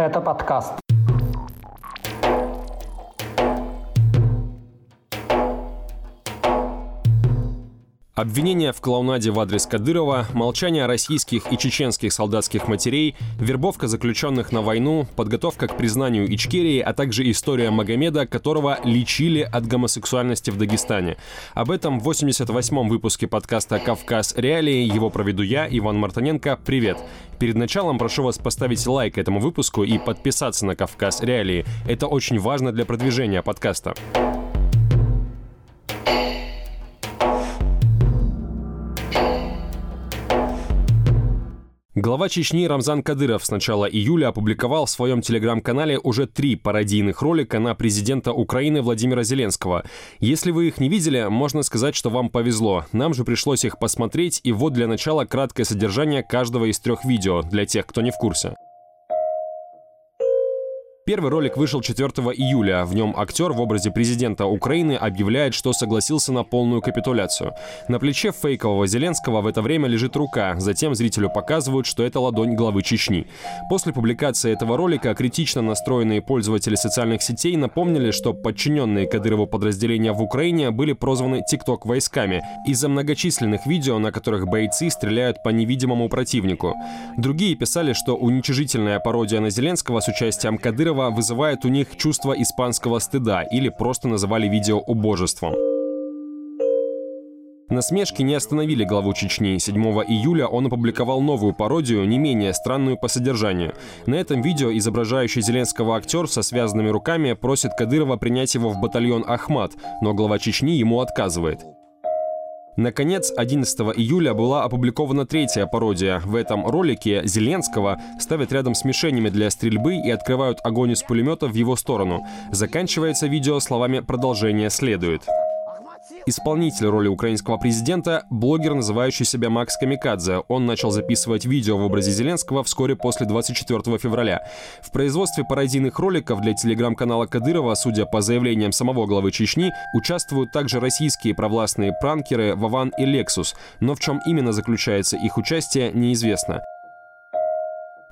Это подкаст. Обвинения в клоунаде в адрес Кадырова, молчание российских и чеченских солдатских матерей, вербовка заключенных на войну, подготовка к признанию Ичкерии, а также история Магомеда, которого лечили от гомосексуальности в Дагестане. Об этом в 88-м выпуске подкаста «Кавказ. Реалии». Его проведу я, Иван Мартоненко. Привет! Перед началом прошу вас поставить лайк этому выпуску и подписаться на «Кавказ. Реалии». Это очень важно для продвижения подкаста. Глава Чечни Рамзан Кадыров с начала июля опубликовал в своем телеграм-канале уже три пародийных ролика на президента Украины Владимира Зеленского. Если вы их не видели, можно сказать, что вам повезло. Нам же пришлось их посмотреть, и вот для начала краткое содержание каждого из трех видео, для тех, кто не в курсе. Первый ролик вышел 4 июля. В нем актер в образе президента Украины объявляет, что согласился на полную капитуляцию. На плече фейкового Зеленского в это время лежит рука. Затем зрителю показывают, что это ладонь главы Чечни. После публикации этого ролика критично настроенные пользователи социальных сетей напомнили, что подчиненные Кадырову подразделения в Украине были прозваны ТикТок войсками из-за многочисленных видео, на которых бойцы стреляют по невидимому противнику. Другие писали, что уничижительная пародия на Зеленского с участием Кадырова этого вызывает у них чувство испанского стыда или просто называли видео убожеством. Насмешки не остановили главу Чечни. 7 июля он опубликовал новую пародию, не менее странную по содержанию. На этом видео изображающий Зеленского актер со связанными руками просит Кадырова принять его в батальон «Ахмат», но глава Чечни ему отказывает. Наконец, 11 июля была опубликована третья пародия. В этом ролике Зеленского ставят рядом с мишенями для стрельбы и открывают огонь из пулемета в его сторону. Заканчивается видео словами «Продолжение следует». Исполнитель роли украинского президента – блогер, называющий себя Макс Камикадзе. Он начал записывать видео в образе Зеленского вскоре после 24 февраля. В производстве пародийных роликов для телеграм-канала Кадырова, судя по заявлениям самого главы Чечни, участвуют также российские провластные пранкеры Вован и Лексус. Но в чем именно заключается их участие, неизвестно.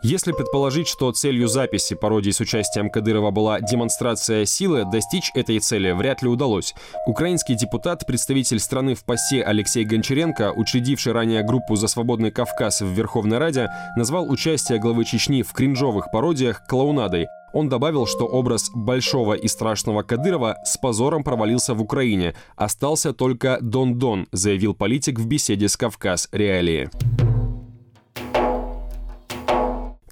Если предположить, что целью записи пародии с участием Кадырова была демонстрация силы, достичь этой цели вряд ли удалось. Украинский депутат, представитель страны в ПАСЕ Алексей Гончаренко, учредивший ранее группу «За свободный Кавказ» в Верховной Раде, назвал участие главы Чечни в кринжовых пародиях клоунадой. Он добавил, что образ большого и страшного Кадырова с позором провалился в Украине. Остался только Дон-Дон, заявил политик в беседе с «Кавказ. Реалии».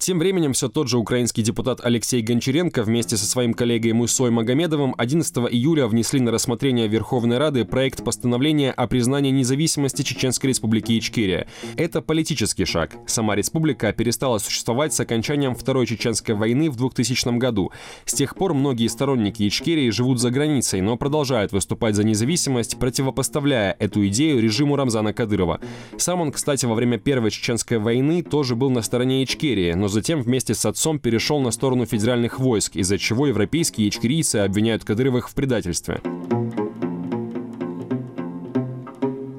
Тем временем все тот же украинский депутат Алексей Гончаренко вместе со своим коллегой Мусой Магомедовым 11 июля внесли на рассмотрение Верховной Рады проект постановления о признании независимости Чеченской Республики Ичкерия. Это политический шаг. Сама республика перестала существовать с окончанием Второй Чеченской войны в 2000 году. С тех пор многие сторонники Ичкерии живут за границей, но продолжают выступать за независимость, противопоставляя эту идею режиму Рамзана Кадырова. Сам он, кстати, во время Первой Чеченской войны тоже был на стороне Ичкерии, но затем вместе с отцом перешел на сторону федеральных войск, из-за чего европейские ичкерийцы обвиняют Кадыровых в предательстве.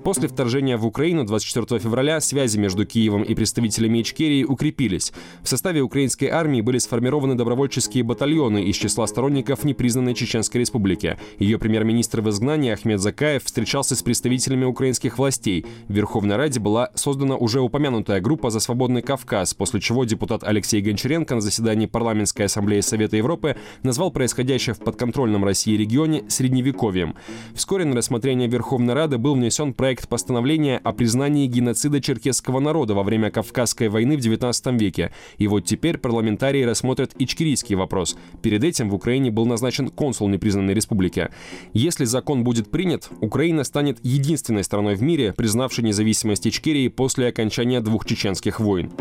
После вторжения в Украину 24 февраля связи между Киевом и представителями Ичкерии укрепились. В составе украинской армии были сформированы добровольческие батальоны из числа сторонников непризнанной Чеченской республики. Ее премьер-министр в изгнании Ахмед Закаев встречался с представителями украинских властей. В Верховной Раде была создана уже упомянутая группа «За свободный Кавказ», после чего депутат Алексей Гончаренко на заседании Парламентской ассамблеи Совета Европы назвал происходящее в подконтрольном России регионе средневековьем. Вскоре на рассмотрение Верховной Рады был внесен проект проект постановления о признании геноцида черкесского народа во время Кавказской войны в XIX веке. И вот теперь парламентарии рассмотрят ичкерийский вопрос. Перед этим в Украине был назначен консул непризнанной республики. Если закон будет принят, Украина станет единственной страной в мире, признавшей независимость Ичкерии после окончания двух чеченских войн.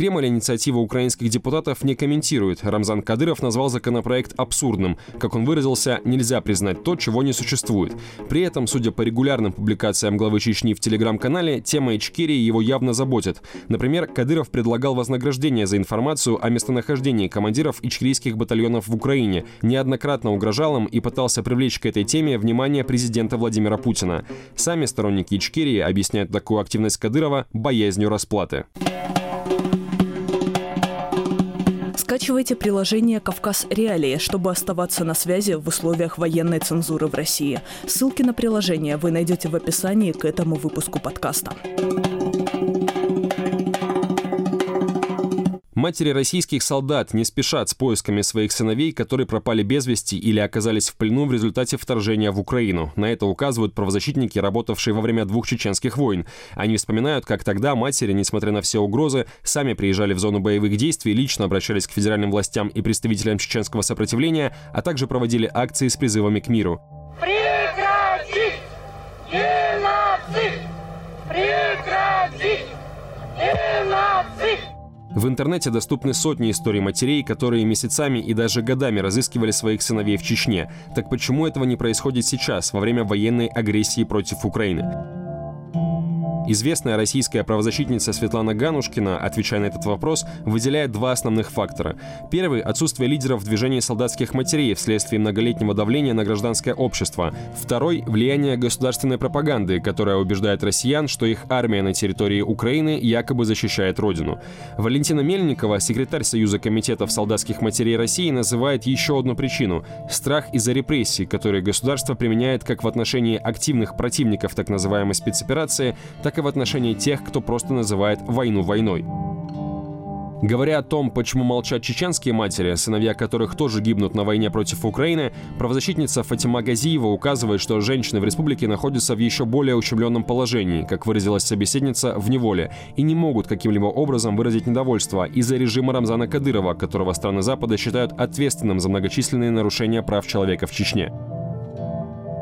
Кремль инициативу украинских депутатов не комментирует. Рамзан Кадыров назвал законопроект абсурдным. Как он выразился, нельзя признать то, чего не существует. При этом, судя по регулярным публикациям главы Чечни в телеграм-канале, тема Ичкерии его явно заботит. Например, Кадыров предлагал вознаграждение за информацию о местонахождении командиров ичкерийских батальонов в Украине, неоднократно угрожал им и пытался привлечь к этой теме внимание президента Владимира Путина. Сами сторонники Ичкерии объясняют такую активность Кадырова боязнью расплаты. Скачивайте приложение «Кавказ Реалии», чтобы оставаться на связи в условиях военной цензуры в России. Ссылки на приложение вы найдете в описании к этому выпуску подкаста. Матери российских солдат не спешат с поисками своих сыновей, которые пропали без вести или оказались в плену в результате вторжения в Украину. На это указывают правозащитники, работавшие во время двух чеченских войн. Они вспоминают, как тогда матери, несмотря на все угрозы, сами приезжали в зону боевых действий, лично обращались к федеральным властям и представителям чеченского сопротивления, а также проводили акции с призывами к миру. В интернете доступны сотни историй матерей, которые месяцами и даже годами разыскивали своих сыновей в Чечне. Так почему этого не происходит сейчас, во время военной агрессии против Украины? Известная российская правозащитница Светлана Ганушкина, отвечая на этот вопрос, выделяет два основных фактора. Первый – отсутствие лидеров в движении солдатских матерей вследствие многолетнего давления на гражданское общество. Второй – влияние государственной пропаганды, которая убеждает россиян, что их армия на территории Украины якобы защищает родину. Валентина Мельникова, секретарь Союза комитетов солдатских матерей России, называет еще одну причину – страх из-за репрессий, которые государство применяет как в отношении активных противников так называемой спецоперации, так и и в отношении тех, кто просто называет войну войной. Говоря о том, почему молчат чеченские матери, сыновья которых тоже гибнут на войне против Украины, правозащитница Фатима Газиева указывает, что женщины в республике находятся в еще более ущемленном положении, как выразилась собеседница, в неволе, и не могут каким-либо образом выразить недовольство из-за режима Рамзана Кадырова, которого страны Запада считают ответственным за многочисленные нарушения прав человека в Чечне.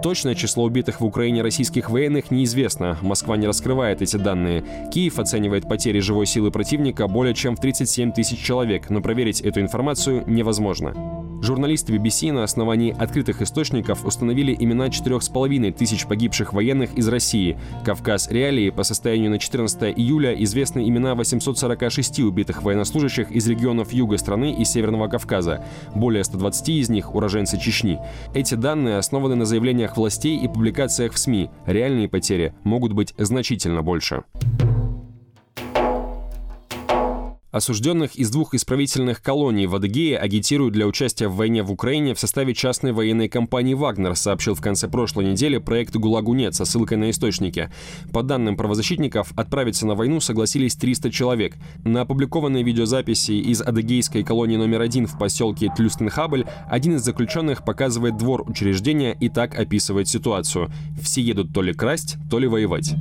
Точное число убитых в Украине российских военных неизвестно. Москва не раскрывает эти данные. Киев оценивает потери живой силы противника более чем в 37 тысяч человек, но проверить эту информацию невозможно. Журналисты BBC на основании открытых источников установили имена 4,5 тысяч погибших военных из России. Кавказ Реалии по состоянию на 14 июля известны имена 846 убитых военнослужащих из регионов юга страны и Северного Кавказа. Более 120 из них – уроженцы Чечни. Эти данные основаны на заявлениях властей и публикациях в СМИ. Реальные потери могут быть значительно больше. Осужденных из двух исправительных колоний в Адыгее агитируют для участия в войне в Украине в составе частной военной компании «Вагнер», сообщил в конце прошлой недели проект «ГУЛАГу со ссылкой на источники. По данным правозащитников, отправиться на войну согласились 300 человек. На опубликованной видеозаписи из адыгейской колонии номер один в поселке Тлюстенхабль один из заключенных показывает двор учреждения и так описывает ситуацию. Все едут то ли красть, то ли воевать.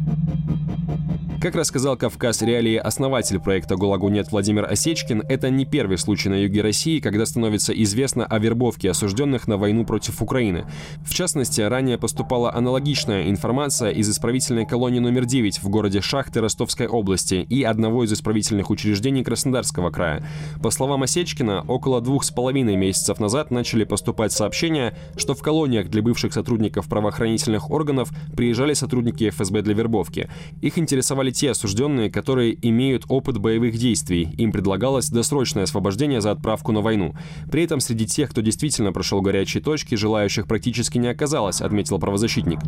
Как рассказал Кавказ Реалии основатель проекта «ГУЛАГу нет» Владимир Осечкин, это не первый случай на юге России, когда становится известно о вербовке осужденных на войну против Украины. В частности, ранее поступала аналогичная информация из исправительной колонии номер 9 в городе Шахты Ростовской области и одного из исправительных учреждений Краснодарского края. По словам Осечкина, около двух с половиной месяцев назад начали поступать сообщения, что в колониях для бывших сотрудников правоохранительных органов приезжали сотрудники ФСБ для вербовки. Их интересовали те осужденные, которые имеют опыт боевых действий. Им предлагалось досрочное освобождение за отправку на войну. При этом среди тех, кто действительно прошел горячие точки, желающих практически не оказалось, отметил правозащитник.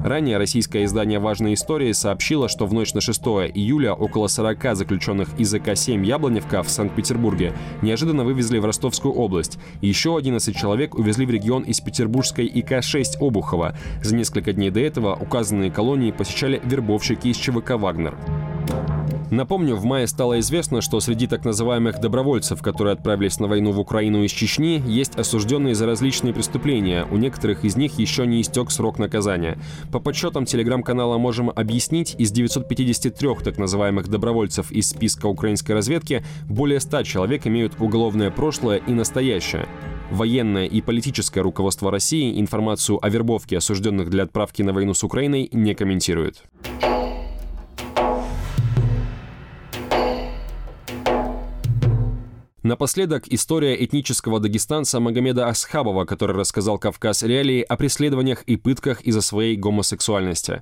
Ранее российское издание «Важные истории» сообщило, что в ночь на 6 июля около 40 заключенных из АК-7 «Яблоневка» в Санкт-Петербурге неожиданно вывезли в Ростовскую область. Еще 11 человек увезли в регион из петербургской ИК-6 Обухова. За несколько дней до этого указанные колонии посещали вербовщики из ЧВК «Вагнер». Напомню, в мае стало известно, что среди так называемых добровольцев, которые отправились на войну в Украину из Чечни, есть осужденные за различные преступления. У некоторых из них еще не истек срок наказания. По подсчетам телеграм-канала «Можем объяснить», из 953 так называемых добровольцев из списка украинской разведки более 100 человек имеют уголовное прошлое и настоящее. Военное и политическое руководство России информацию о вербовке осужденных для отправки на войну с Украиной не комментирует. Напоследок история этнического дагестанца Магомеда Асхабова, который рассказал Кавказ Реалии о преследованиях и пытках из-за своей гомосексуальности.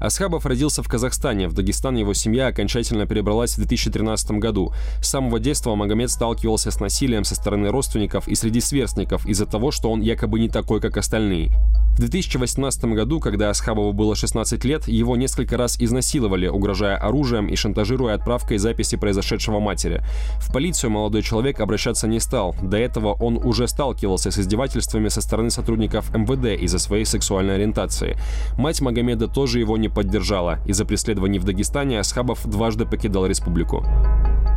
Асхабов родился в Казахстане. В Дагестан его семья окончательно перебралась в 2013 году. С самого детства Магомед сталкивался с насилием со стороны родственников и среди сверстников из-за того, что он якобы не такой, как остальные. В 2018 году, когда Асхабову было 16 лет, его несколько раз изнасиловали, угрожая оружием и шантажируя отправкой записи произошедшего матери. В полицию молодой человек обращаться не стал. До этого он уже сталкивался с издевательствами со стороны сотрудников МВД из-за своей сексуальной ориентации. Мать Магомеда тоже его не поддержала. Из-за преследований в Дагестане Асхабов дважды покидал республику.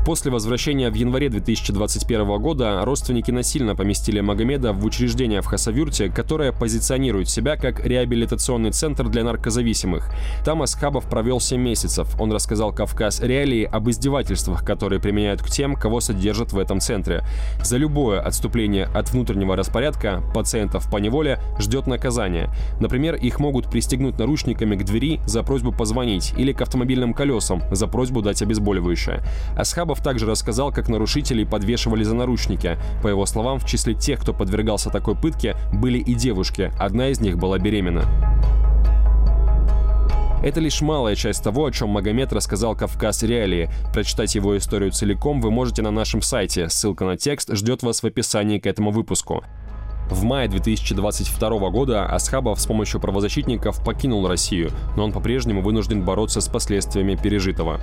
После возвращения в январе 2021 года родственники насильно поместили Магомеда в учреждение в Хасавюрте, которое позиционирует себя как реабилитационный центр для наркозависимых. Там Асхабов провел 7 месяцев. Он рассказал Кавказ реалии об издевательствах, которые применяют к тем, кого содержат в этом центре. За любое отступление от внутреннего распорядка пациентов поневоле ждет наказание. Например, их могут пристегнуть наручниками к двери за просьбу позвонить или к автомобильным колесам за просьбу дать обезболивающее. Асхабов Хабов также рассказал, как нарушителей подвешивали за наручники. По его словам, в числе тех, кто подвергался такой пытке, были и девушки. Одна из них была беременна. Это лишь малая часть того, о чем Магомед рассказал Кавказ Реалии. Прочитать его историю целиком вы можете на нашем сайте. Ссылка на текст ждет вас в описании к этому выпуску. В мае 2022 года Асхабов с помощью правозащитников покинул Россию, но он по-прежнему вынужден бороться с последствиями пережитого.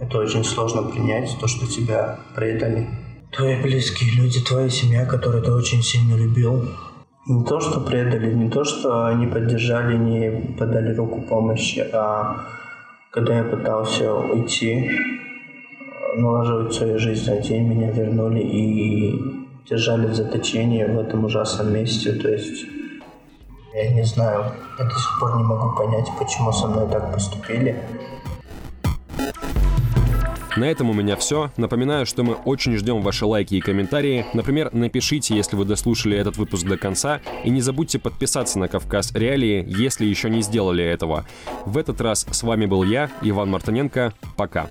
Это очень сложно принять, то, что тебя предали. Твои близкие люди, твоя семья, которую ты очень сильно любил. Не то, что предали, не то, что не поддержали, не подали руку помощи, а когда я пытался уйти, налаживать свою жизнь на день, меня вернули и держали в заточении в этом ужасном месте. То есть я не знаю, я до сих пор не могу понять, почему со мной так поступили. На этом у меня все. Напоминаю, что мы очень ждем ваши лайки и комментарии. Например, напишите, если вы дослушали этот выпуск до конца, и не забудьте подписаться на Кавказ Реалии, если еще не сделали этого. В этот раз с вами был я, Иван Мартыненко. Пока.